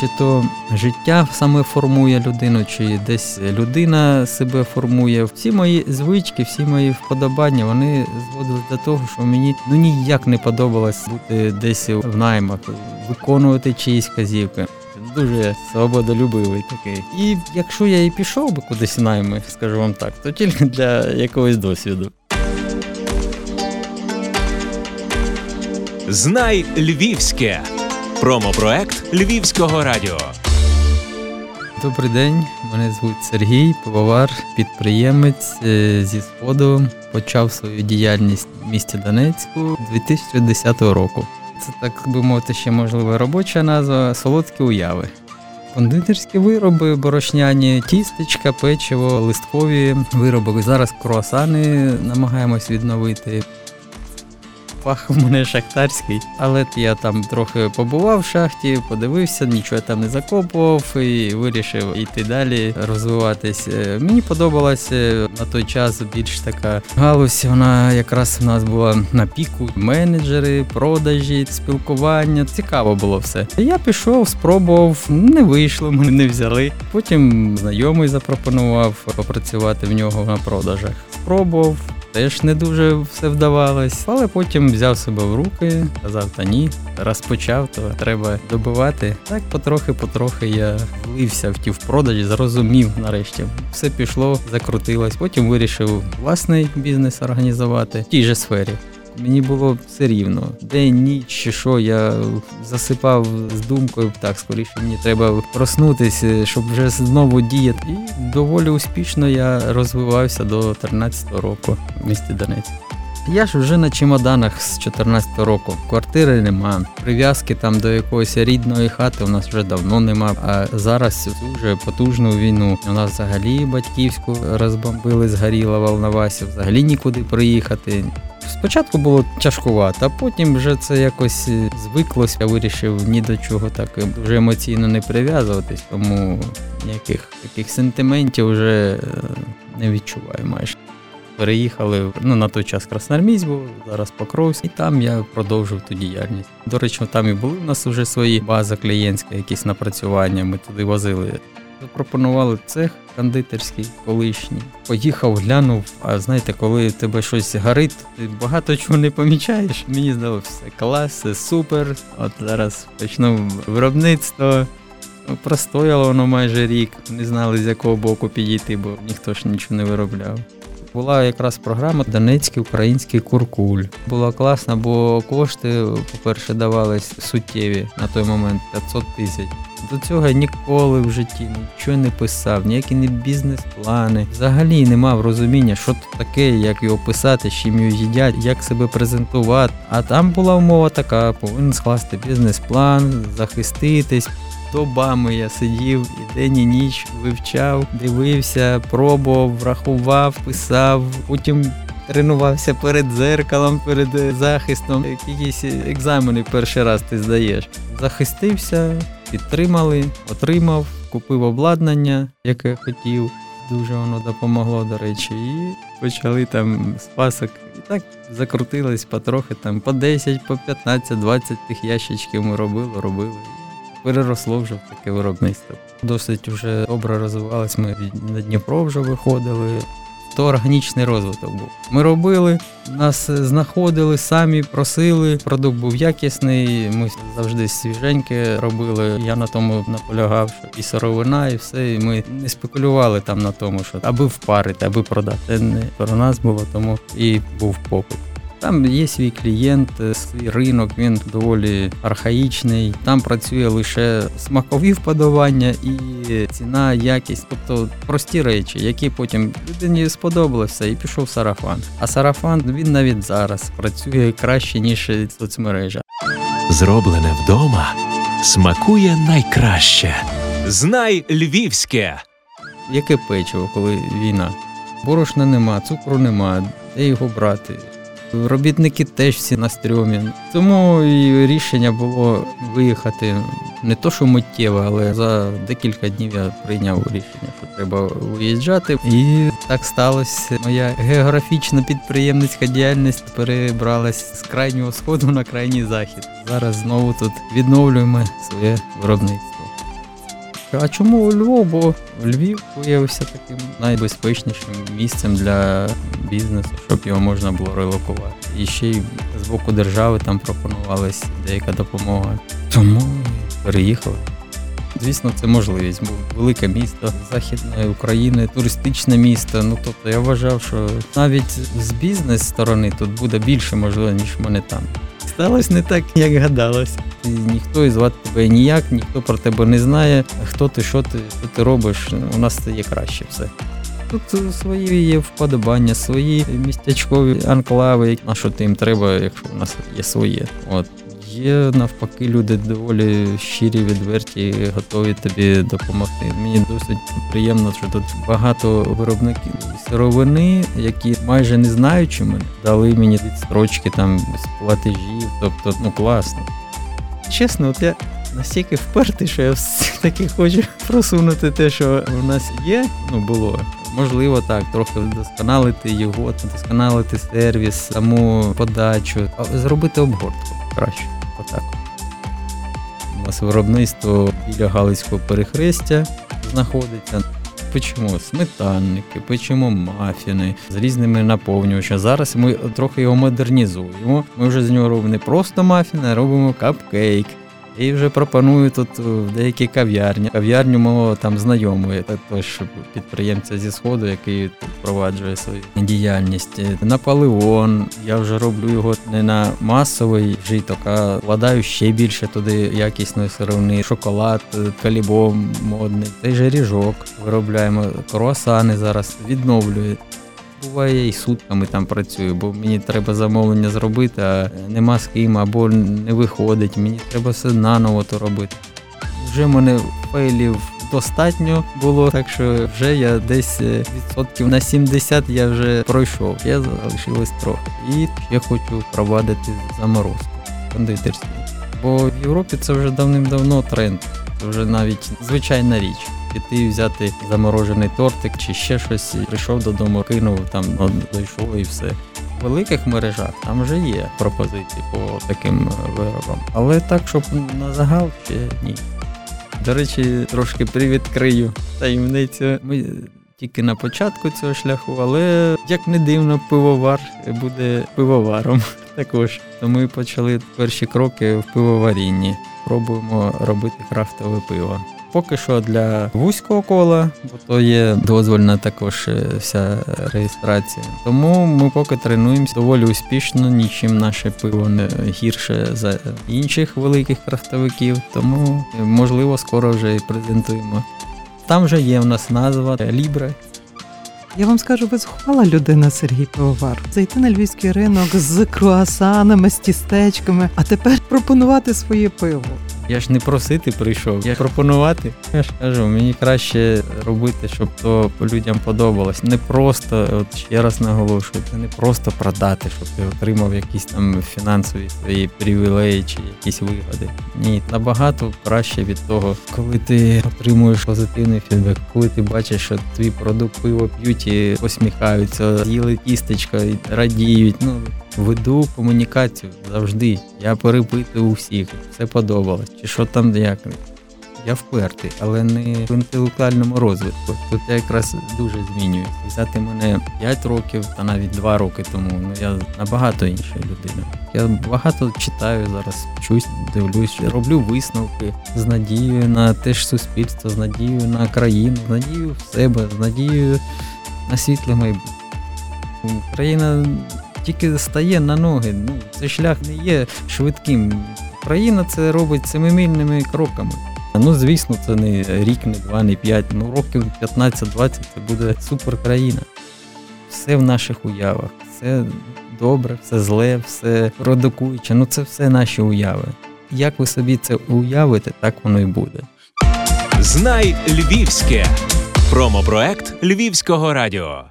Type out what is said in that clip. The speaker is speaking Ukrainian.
Чи то життя саме формує людину, чи десь людина себе формує. Всі мої звички, всі мої вподобання, вони зводили до того, що мені ну ніяк не подобалось бути десь в наймах, виконувати чиїсь казівки. Дуже свободолюбивий такий. І якщо я і пішов би кудись найми, скажу вам так, то тільки для якогось досвіду. Знай Львівське. Промопроект Львівського радіо. Добрий день, мене звуть Сергій, пивовар, підприємець е, зі сходу. Почав свою діяльність в місті Донецьку 2010 року. Це так би мовити, ще можливо робоча назва солодкі уяви. Кондитерські вироби, борошняні, тістечка, печиво, листкові вироби. Зараз круасани намагаємось відновити. Фах у мене шахтарський, але я там трохи побував в шахті, подивився, нічого там не закопував і вирішив йти далі, розвиватись. Е, Мені подобалася на той час більш така галузь. Вона якраз у нас була на піку. Менеджери, продажі, спілкування. Цікаво було все. Я пішов, спробував, не вийшло, мене не взяли. Потім знайомий запропонував попрацювати в нього на продажах. Спробував. Теж не дуже все вдавалось, але потім взяв себе в руки, казав, та ні, розпочав, то треба добивати. Так потрохи-потрохи я влився в ті в продажі, зрозумів нарешті. Все пішло, закрутилось. Потім вирішив власний бізнес організувати в тій же сфері. Мені було все рівно. День, ніч, чи що, я засипав з думкою, так, скоріше мені треба проснутися, щоб вже знову діяти. І доволі успішно я розвивався до 13 року в місті Донець. Я ж вже на чемоданах з 14 року. Квартири нема, прив'язки там до якоїсь рідної хати у нас вже давно нема. А зараз вже потужну війну. У нас взагалі батьківську розбомбили, згоріла Волновасі, взагалі нікуди приїхати. Спочатку було тяжкувато, а потім вже це якось звиклось. Я вирішив ні до чого так дуже емоційно не прив'язуватись, тому ніяких таких сентиментів вже е, не відчуваю майже. Переїхали ну, на той час Красноармійськ був, зараз Покровськ, і там я продовжив ту діяльність. До речі, там і були у нас вже свої бази клієнтські, якісь напрацювання. Ми туди возили. Запропонували цех кондитерський колишній. Поїхав, глянув. А знаєте, коли тебе щось горить, ти багато чого не помічаєш. Мені здалося, клас, все супер. От зараз почну виробництво. Простояло воно майже рік. Не знали з якого боку підійти, бо ніхто ж нічого не виробляв. Була якраз програма Донецький український куркуль. Була класна, бо кошти, по-перше, давались суттєві на той момент 500 тисяч. До цього я ніколи в житті нічого не писав, ніякі не бізнес-плани. Взагалі не мав розуміння, що це таке, як його писати, з чим його їдять, як себе презентувати. А там була умова така: повинен скласти бізнес-план, захиститись. Добами я сидів і день і ніч вивчав, дивився, пробував, рахував, писав. Потім тренувався перед зеркалом, перед захистом. Якісь екзамени перший раз ти здаєш. Захистився, підтримали, отримав, купив обладнання, яке хотів. Дуже воно допомогло, до речі, і почали там з пасок. І так закрутились потрохи, там по 10, по 15, 20 тих ящичків ми робили, робили переросло вже в таке виробництво. Досить вже добре розвивалось. Ми на Дніпро вже виходили. То органічний розвиток був. Ми робили, нас знаходили, самі просили. Продукт був якісний. Ми завжди свіженьке робили. Я на тому наполягав, що і сировина, і все. І Ми не спекулювали там на тому, що аби впарити, аби продати. Це не про нас було, тому і був попит. Там є свій клієнт, свій ринок, він доволі архаїчний. Там працює лише смакові вподобання і ціна, якість, тобто прості речі, які потім людині сподобалися, і пішов сарафан. А сарафан він навіть зараз працює краще ніж соцмережа. Зроблене вдома смакує найкраще. Знай Львівське. Яке печиво, коли війна? Борошна нема, цукру нема, де його брати? Робітники теж всі на стрьомі. Тому і рішення було виїхати не то, що миттєво, але за декілька днів я прийняв рішення, що треба виїжджати. І так сталося. Моя географічна підприємницька діяльність перебралась з крайнього сходу на крайній захід. Зараз знову тут відновлюємо своє виробництво. А чому Львов? Бо Львів виявився таким найбезпечнішим місцем для бізнесу, щоб його можна було релокувати. І ще й з боку держави там пропонувалась деяка допомога. Тому переїхали. Звісно, це можливість, бо велике місто Західної України, туристичне місто. Ну тобто я вважав, що навіть з бізнес-сторони тут буде більше можливо, ніж в мене там. Сталося не так, як гадалось. Ніхто і звати тебе ніяк, ніхто про тебе не знає, хто ти, що ти, що ти робиш. У нас це є краще все. Тут свої є вподобання, свої містечкові анклави, на що ти їм треба, якщо у нас є своє. От. Є навпаки, люди доволі щирі, відверті, готові тобі допомогти. Мені досить приємно, що тут багато виробників сировини, які майже не знаючи мене, дали мені відстрочки там з платежів, тобто ну класно. Чесно, от я настільки впертий, що я все-таки хочу просунути те, що у нас є, ну було. Можливо, так, трохи вдосконалити його, вдосконалити сервіс, саму подачу, зробити обгортку краще. Отак. У нас виробництво біля Галицького перехрестя знаходиться. Печемо сметанники, печемо мафіни з різними наповнювачами. Зараз ми трохи його модернізуємо. Ми вже з нього робимо не просто мафіни, а робимо капкейк. І вже пропоную тут в деякі кав'ярні. Кав'ярню мого там знайомої, також підприємця зі сходу, який впроваджує свою діяльність. Наполеон. Я вже роблю його не на масовий житок, а вкладаю ще більше туди якісної сировини. Шоколад, калібо модний, цей же ріжок виробляємо. Круасани зараз відновлюю. Буває і сутками там працюю, бо мені треба замовлення зробити, а нема з ким, або не виходить, мені треба все наново то робити. Вже мене фейлів достатньо було, так що вже я десь відсотків на 70 я вже пройшов. Я залишилось трохи. І я хочу впровадити заморозку кондитерську. Бо в Європі це вже давним-давно тренд, це вже навіть звичайна річ піти взяти заморожений тортик чи ще щось. Прийшов додому, кинув там, ну, дійшов і все. В великих мережах там вже є пропозиції по таким виробам. Але так, щоб на загал, ще ні. До речі, трошки привідкрию таємницю. Ми тільки на початку цього шляху, але як не дивно, пивовар буде пивоваром також. То ми почали перші кроки в пивоварінні. Пробуємо робити крафтове пиво. Поки що для вузького кола, бо то є дозвольна також вся реєстрація. Тому ми поки тренуємося доволі успішно, нічим наше пиво не гірше за інших великих крафтовиків, тому можливо скоро вже і презентуємо. Там вже є в нас назва Лібре. Я вам скажу, ви зухвала людина Сергій Пивовар. Зайти на львівський ринок з круасанами, з тістечками, а тепер пропонувати своє пиво. Я ж не просити прийшов, я пропонувати. Я ж кажу, мені краще робити, щоб то людям подобалось. Не просто, от ще раз наголошую, це не просто продати, щоб ти отримав якісь там фінансові свої привілеї чи якісь вигоди. Ні, набагато краще від того, коли ти отримуєш позитивний фідбек, коли ти бачиш, що твій продукт пиво п'ють і посміхаються, їли тістечко і радіють. Ну веду комунікацію завжди. Я перепитую у всіх, все подобалось. Чи що там як. Я впертий, але не в інтелектуальному розвитку. Тут я якраз дуже змінююсь. Взяти мене 5 років та навіть 2 роки тому. Ну я набагато інша людина. Я багато читаю зараз, вчусь, дивлюсь, роблю висновки з надією на те ж суспільство, з надією на країну, з надією в себе, з надією на світле майбутнє. Україна тільки стає на ноги. Ну, Цей шлях не є швидким. Країна це робить семимильними кроками. Ну, звісно, це не рік, не два, не п'ять, ну років 15-20 це буде суперкраїна. Все в наших уявах, все добре, все зле, все продукуюче. Ну це все наші уяви. Як ви собі це уявите, так воно і буде. Знай Львівське промопроект Львівського радіо.